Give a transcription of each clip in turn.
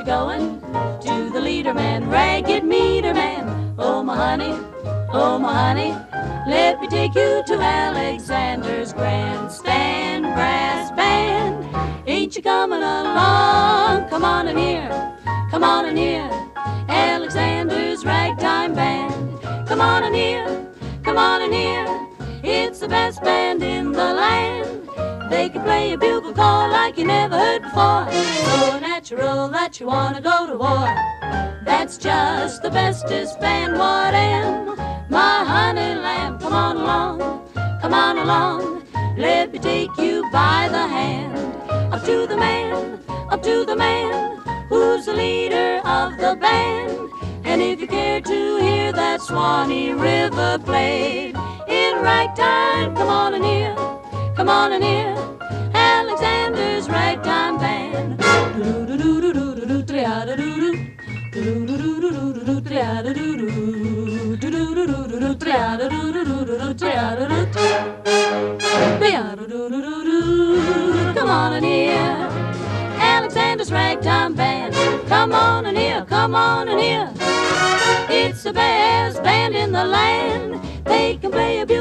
you going to the leader man, ragged meter man? Oh my honey, oh my honey, let me take you to Alexander's grandstand brass band. Ain't you coming along? Come on in here, come on in here, Alexander's ragtime band. Come on in here, come on in here, it's the best band in the land. They can play a bugle like you never heard before. So natural that you wanna go to war. That's just the bestest band what am. My honey lamb, come on along, come on along. Let me take you by the hand. Up to the man, up to the man, who's the leader of the band. And if you care to hear that Swanee River played in ragtime, come on in here. Come on in here, Alexander's ragtime band. Come on in here, Alexander's ragtime band. Come on in here, come on in here. It's the best band in the land. They can play a call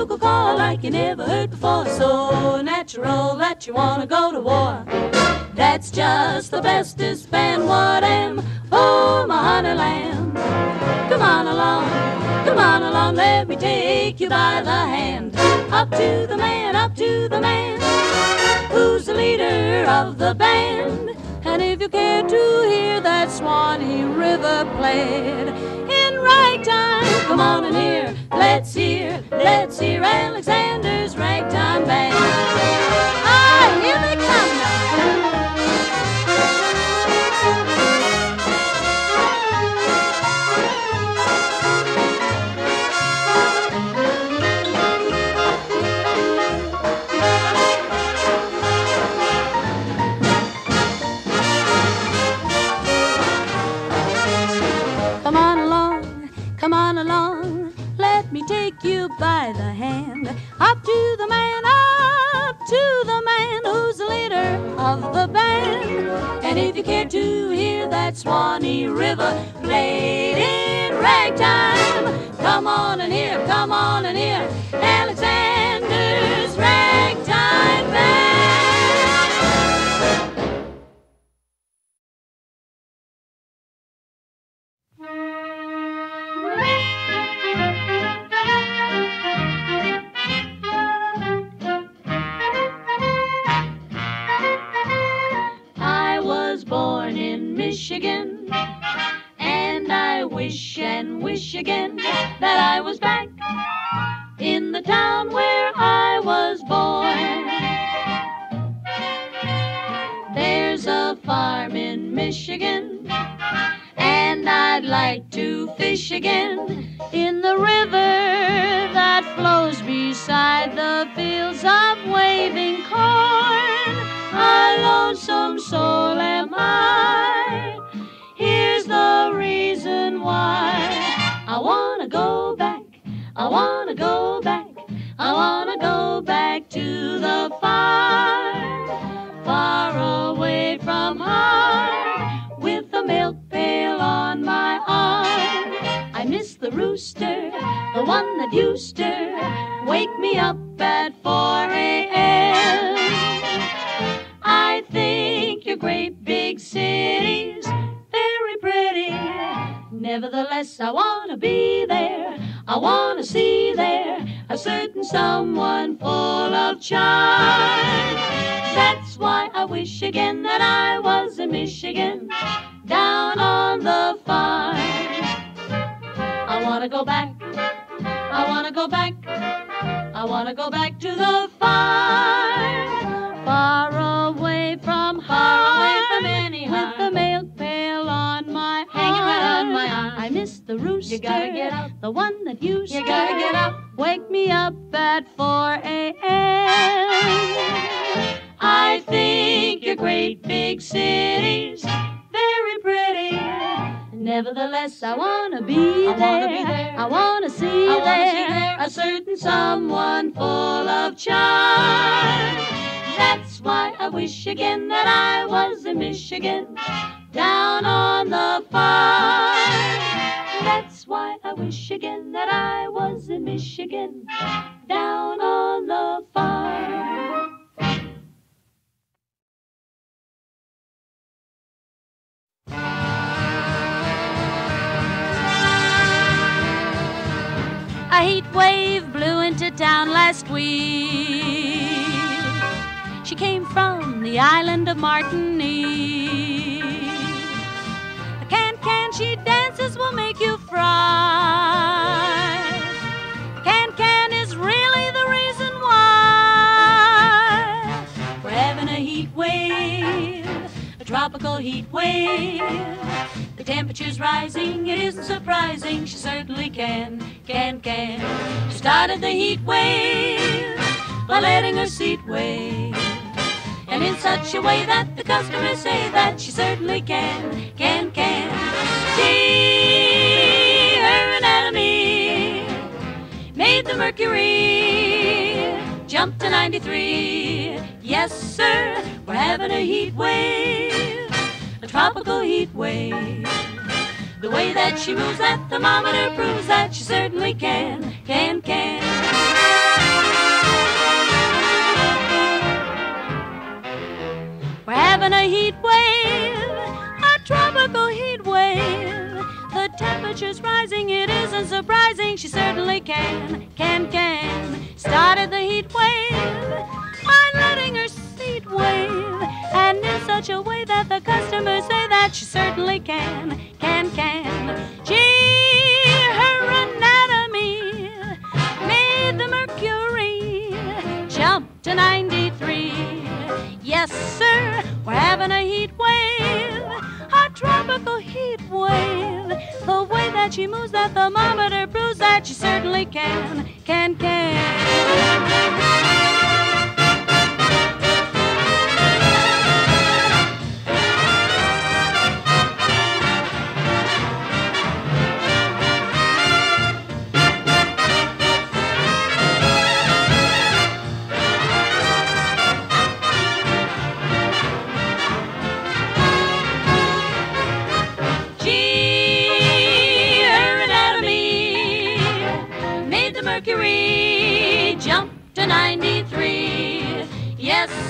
like you never heard before. So natural that you wanna go to war. That's just the bestest band what am. Oh, my honey lamb. Come on along, come on along, let me take you by the hand. Up to the man, up to the man, who's the leader of the band. And if you care to hear that Swanee River played in ragtime, come on in here, let's hear, let's hear Alexander's ragtime band. Take you by the hand. Up to the man, up to the man who's the leader of the band. And if you care to hear that Swanee River played in ragtime, come on and hear, come on and hear Alexander's again be there. I wanna see there a certain someone full of charm. That's why I wish again that I was in Michigan, down on the farm. I wanna go back. I wanna go back. I wanna go back The one that You to gotta get up. Wake me up at 4 a.m. I think your great big cities very pretty. Nevertheless, I wanna be I there. wanna be there. I wanna see I wanna there see there. a certain someone full of charm. That's why I wish again that I was in Michigan, Down on the farm. A heat wave blew into town last week. She came from the island of Martinique. The can can she dances will make you fry. Tropical heat wave. The temperature's rising, it isn't surprising. She certainly can, can, can. She started the heat wave by letting her seat wave. And in such a way that the customers say that she certainly can, can, can. See her anatomy made the mercury jump to 93. Yes, sir, we're having a heat wave tropical heat wave. The way that she moves that thermometer proves that she certainly can, can, can. We're having a heat wave, a tropical heat wave. The temperature's rising, it isn't surprising. She certainly can, can, can. Started the heat wave by letting her seat wave, and in such a way that the customers say that she certainly can, can, can. Gee, her anatomy made the mercury jump to 93. Yes, sir, we're having a heat wave, a tropical heat wave. The way that she moves that thermometer proves that she certainly can, can, can.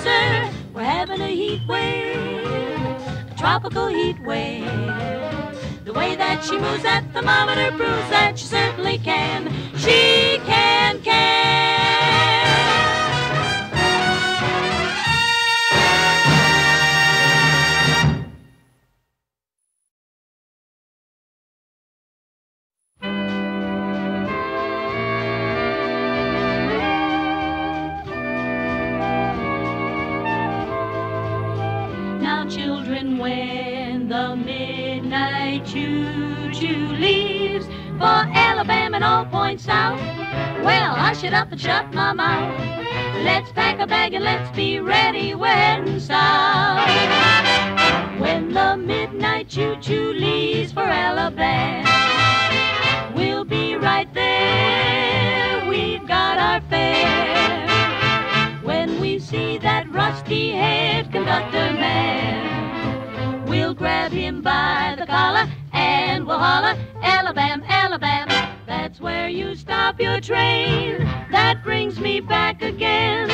Sir, we're having a heat wave, a tropical heat wave. The way that she moves that thermometer proves that she certainly can. She can, can. And all points south, well, hush it up and shut my mouth. Let's pack a bag and let's be ready when south. When the midnight choo-choo leaves for Alabama, we'll be right there. We've got our fare. When we see that rusty head conductor man, we'll grab him by the collar and we'll holler, Alabama, Alabama. Where you stop your train. That brings me back again,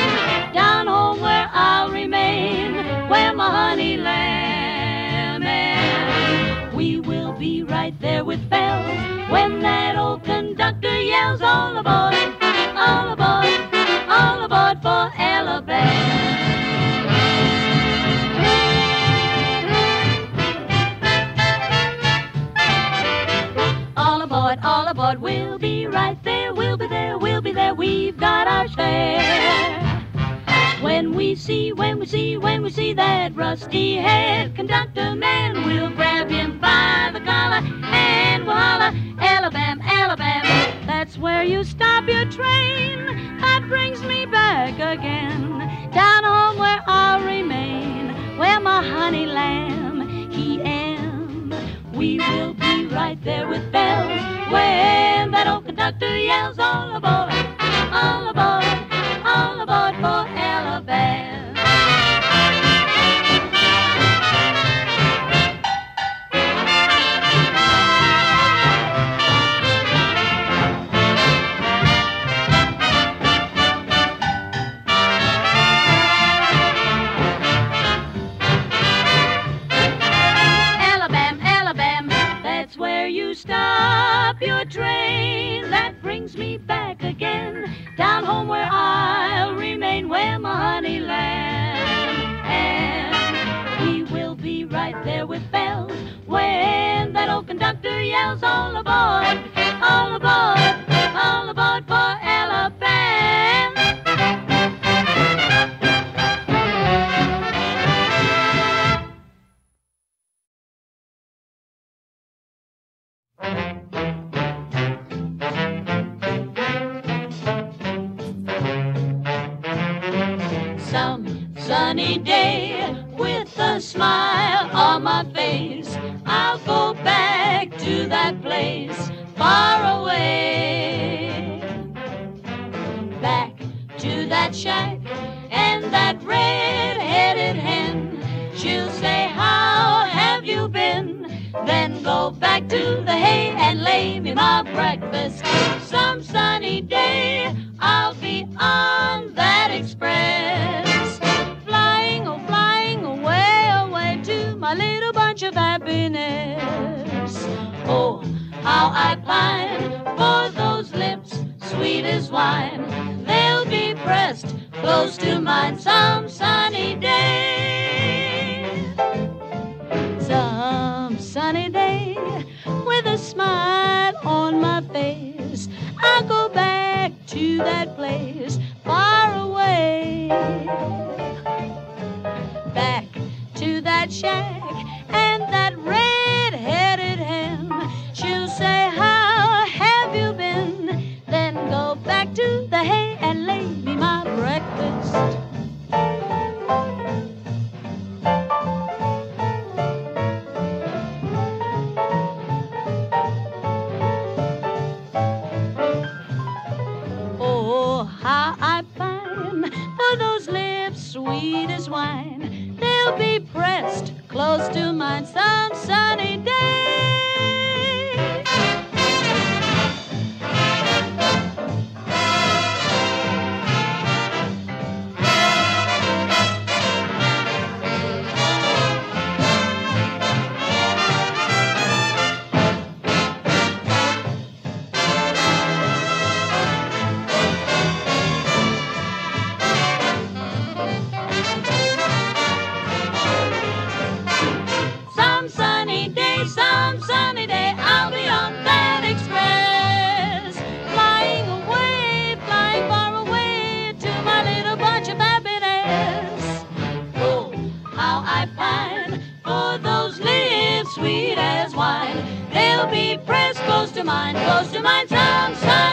down home where I'll remain, where my honey lamb is. We will be right there with bells when that old conductor yells, all aboard, rusty head conductor yells all aboard, all aboard, sunny day, some sunny day, I'll be on that express. Flying away, flying far away to my little bunch of happiness. Oh, how I pine for those lips sweet as wine. They'll be pressed close to mine, close to mine, some, sunny.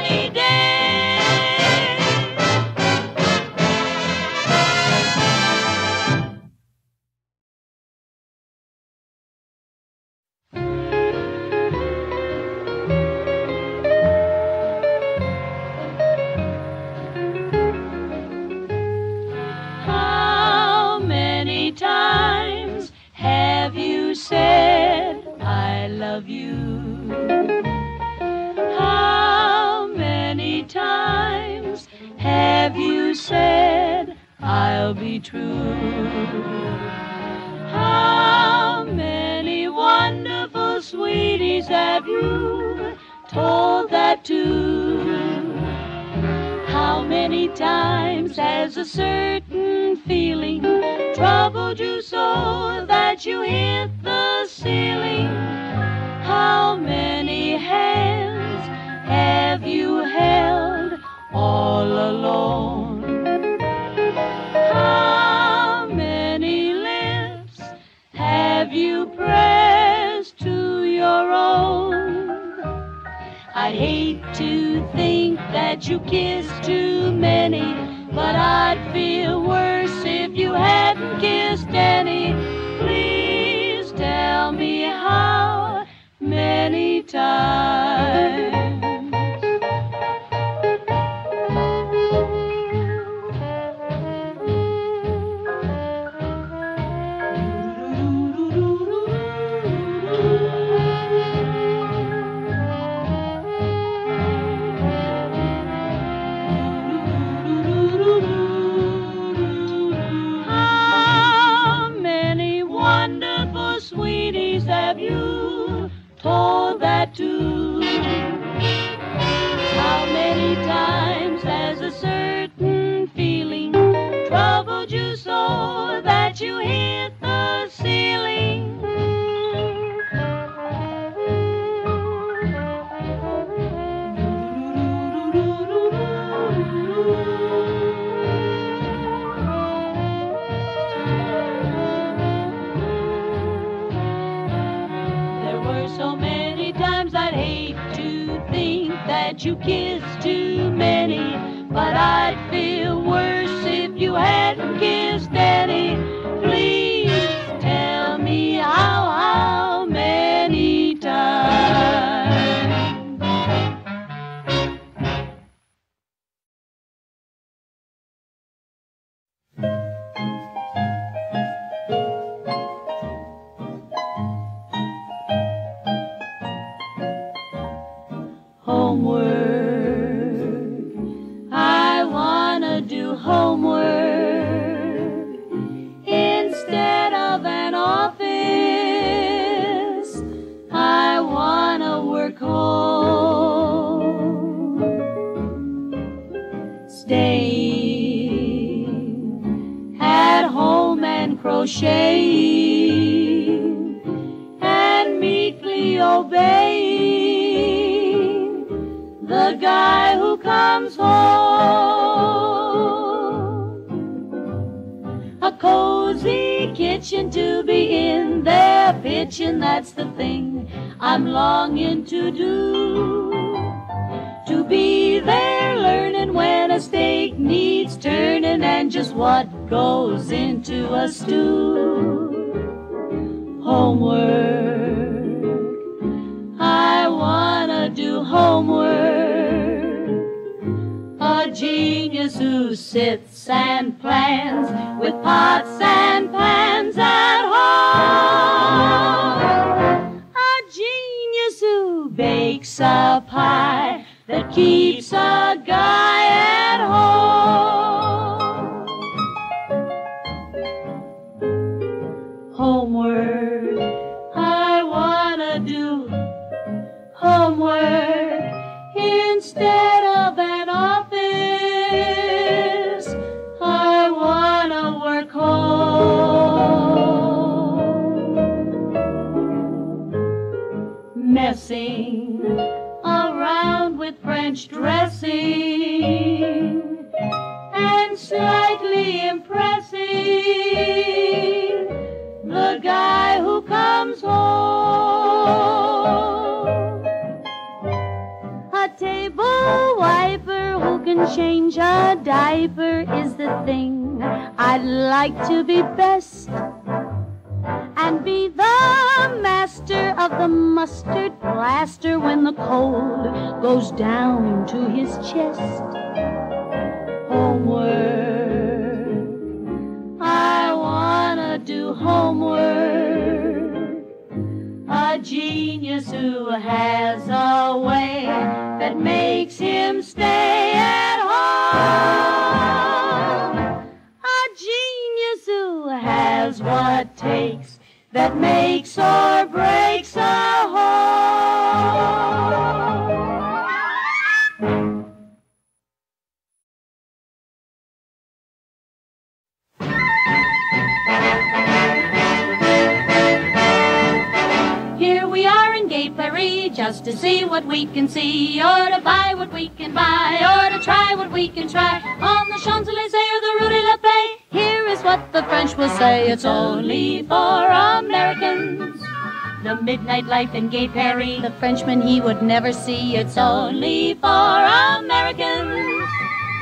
that you kissed too many, but I'd feel. You kissed too cozy kitchen to be in there pitching, that's the thing I'm longing to do. To be there learning when a steak needs turning and just what goes into a stew. Homework. I wanna do homework. A genius who sits and plans with pots and pans at home. A genius who bakes a pie that keeps a guy Messing around with French dressing and slightly impressing the guy who comes home. A table wiper who can change a diaper is the thing I'd like to be best. And be the master of the mustard plaster when the cold goes down to his chest. Homework. I wanna do homework. A genius who has a way that makes him stay at home. A genius who has what takes that makes or breaks just to see what we can see, or to buy what we can buy, or to try what we can try. On the Champs Elysees or the Rue de la Paix, here is what the French will say: it's only for Americans. The midnight life in Gay Paris, the Frenchman he would never see. It's only for Americans.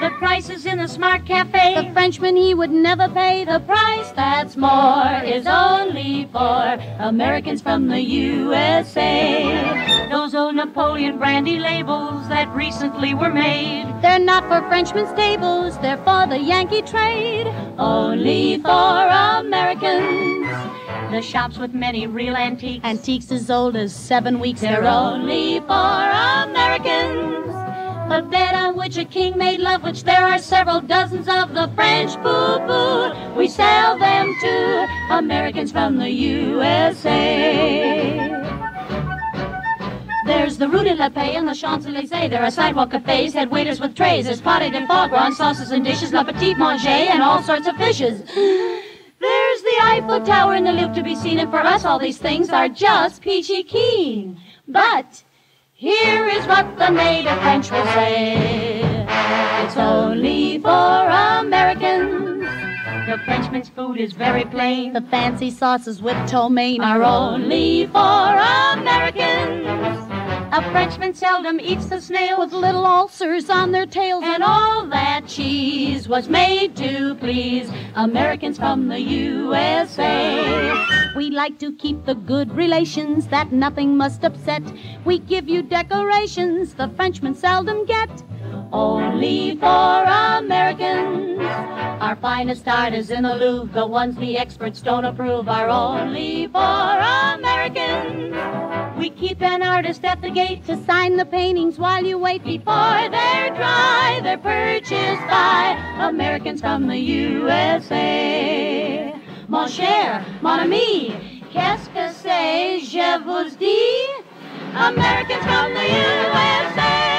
The prices in the smart cafe. The Frenchman he would never pay. The price that's more is only for Americans from the USA. Those old Napoleon brandy labels that recently were made. They're not for Frenchmen's tables, they're for the Yankee trade. Only for Americans. The shops with many real antiques. Antiques as old as seven weeks. They're only for Americans. The bed on which a king made love, which there are several dozens of the French boo-boo. We sell them to Americans from the USA. There's the Rue de la Paix and the Champs-Elysees. There are sidewalk cafes, head waiters with trays. There's pâté de foie gras, sauces and dishes, la petite manger, and all sorts of fishes. There's the Eiffel Tower and the Louvre to be seen, and for us all these things are just peachy keen. But here is what the native French will say. It's only for Americans. The Frenchman's food is very plain. The fancy sauces with ptomaine are only for Americans. A Frenchman seldom eats the snail with little ulcers on their tails. And all that cheese was made to please Americans from the USA. We like to keep the good relations that nothing must upset. We give you decorations the Frenchmen seldom get. Only for Americans. Our finest art is in the Louvre. The ones the experts don't approve are only for Americans. We keep an artist at the gate to sign the paintings while you wait before they're dry. They're purchased by Americans from the USA. Mon cher, mon ami, qu'est-ce que c'est, je vous dis? Americans from the USA.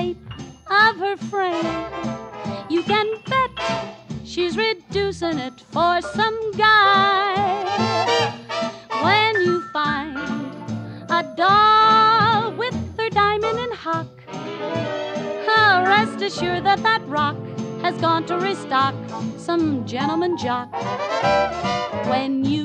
shape of her frame. You can bet she's reducing it for some guy. When you find a doll with her diamond and hock, oh, rest assured that that rock has gone to restock some gentleman jock. When you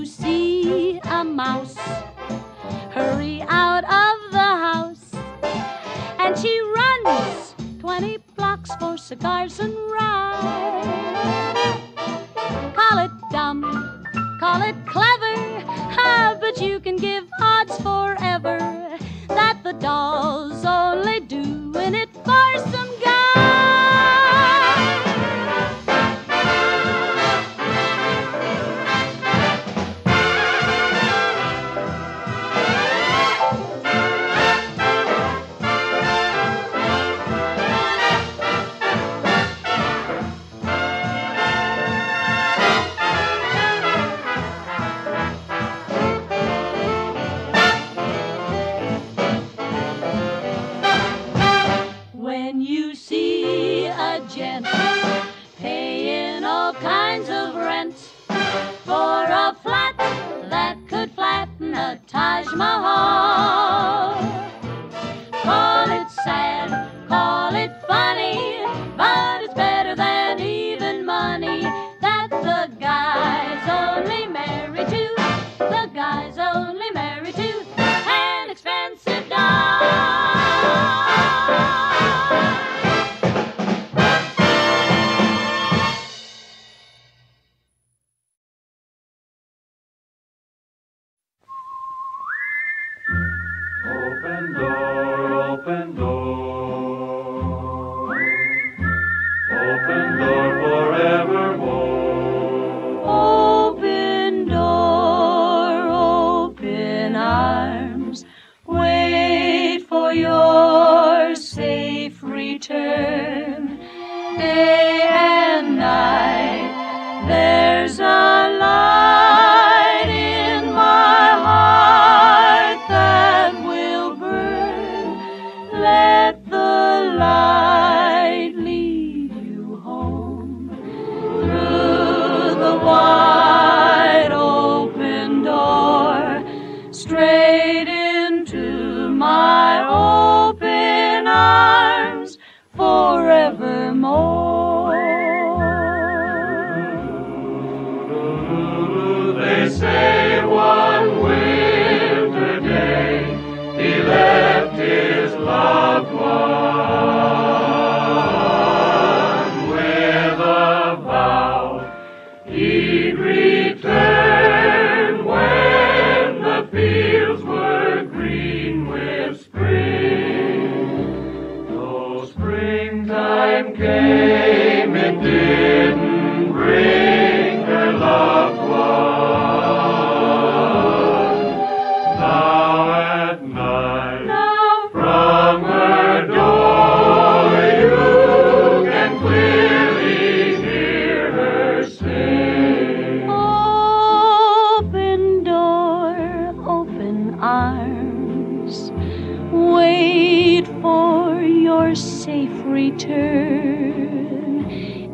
your safe return.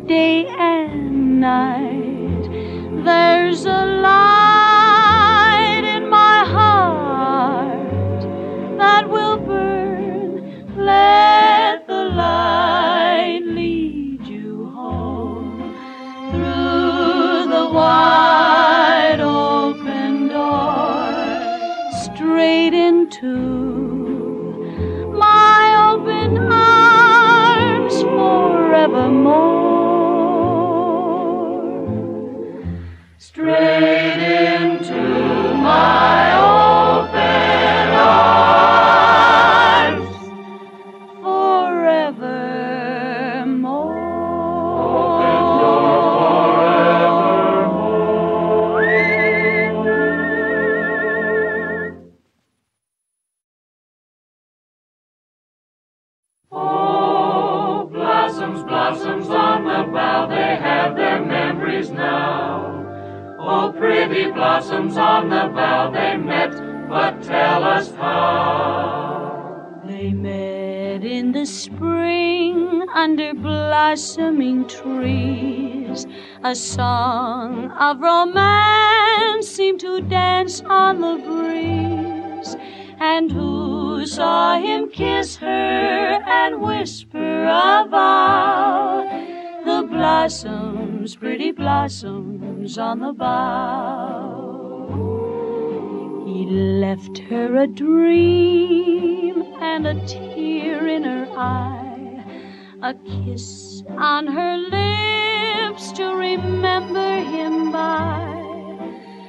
Day and night, there's a light. Trees. A song of romance seemed to dance on the breeze. And who saw him kiss her and whisper a vow? The blossoms, pretty blossoms on the bough. He left her a dream and a tear in her eye, a kiss on her lips to remember him by.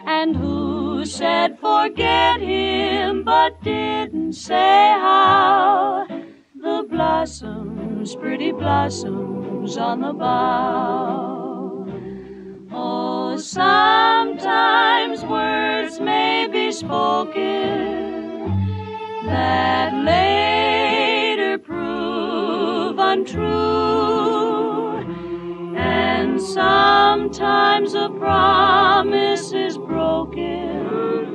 And who said forget him but didn't say how? The blossoms, pretty blossoms on the bough. Oh, sometimes words may be spoken that prove untrue. And sometimes a promise is broken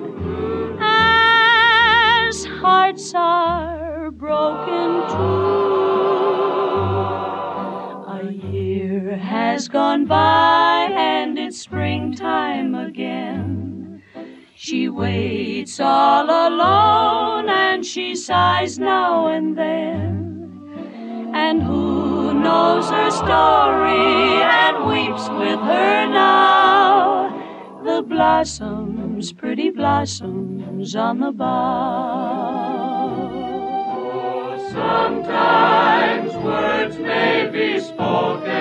as hearts are broken too. A year has gone by and it's springtime again. She waits all alone and she sighs now and then. And who knows her story and weeps with her now? The blossoms, pretty blossoms on the bough. Oh, sometimes words may be spoken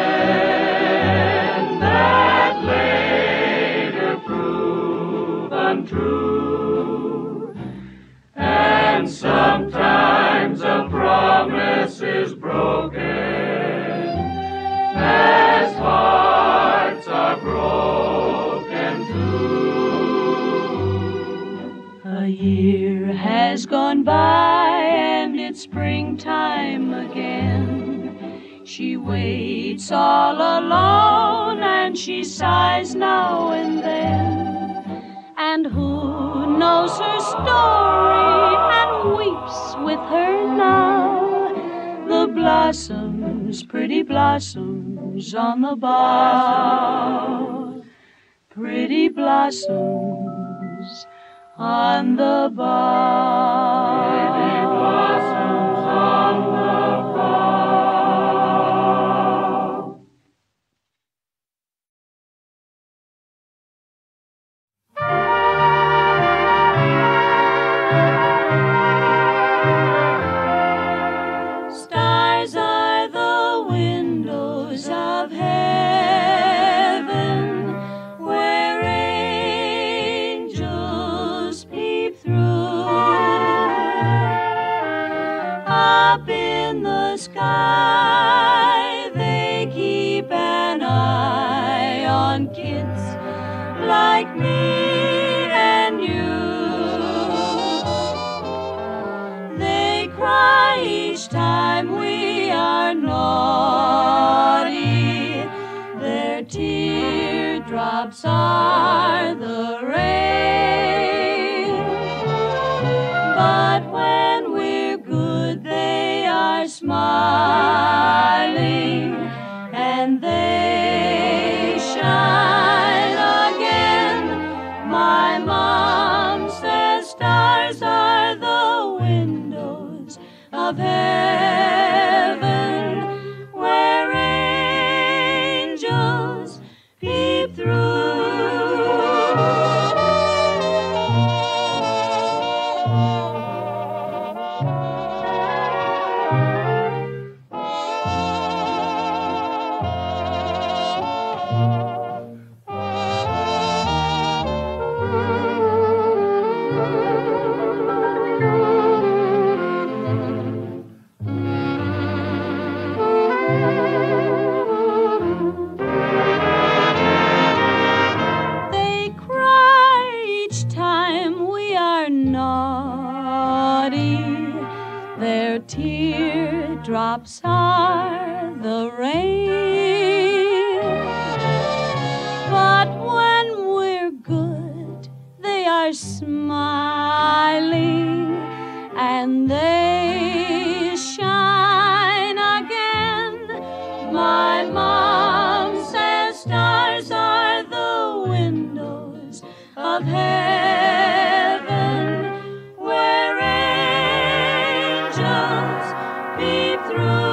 that later prove untrue. And sometimes a promise is broken as hearts are broken too. A year has gone by and it's springtime again. She waits all alone and she sighs now and then. And who knows her story and weeps with her now? The blossoms, pretty blossoms on the bough. Pretty blossoms on the bough. Windows through.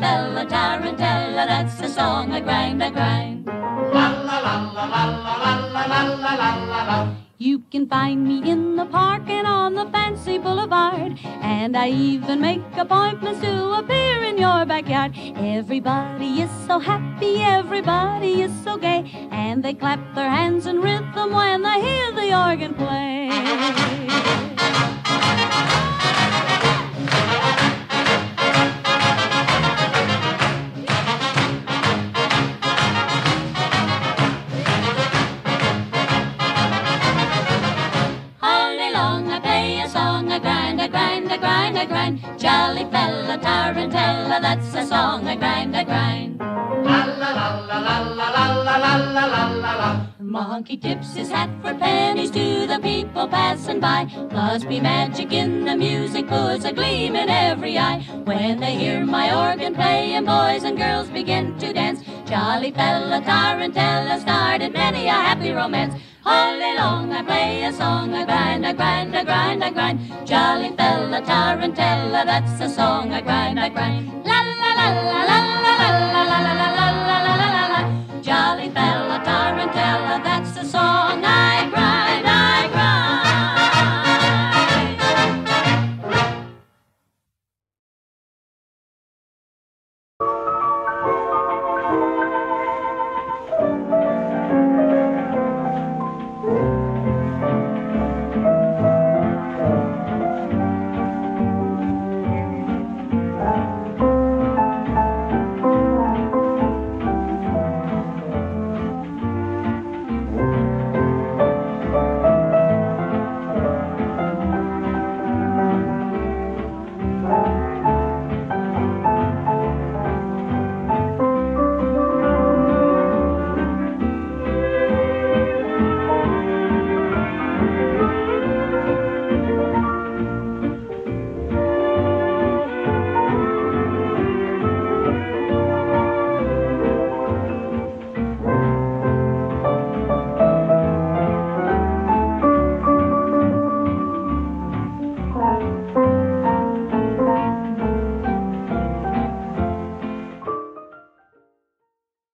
Jolly tarantella, that's the song I grind, I grind. La la la la la la la la la la la la. You can find me in the park and on the fancy boulevard. And I even make appointments to appear in your backyard. Everybody is so happy, everybody is so gay. And they clap their hands in rhythm when they hear the organ play. Jolly fella, tarantella, that's a song I grind, I grind. La la la la la la la la la la la. Monkey tips his hat for pennies to the people passing by. Plus be magic in the music puts a gleam in every eye. When they hear my organ play and boys and girls begin to dance. Jolly fella, tarantella started many a happy romance. All day long I play a song, I grind, I grind, I grind, I grind. Jolly fella, tarantella, that's the song I grind, I grind. La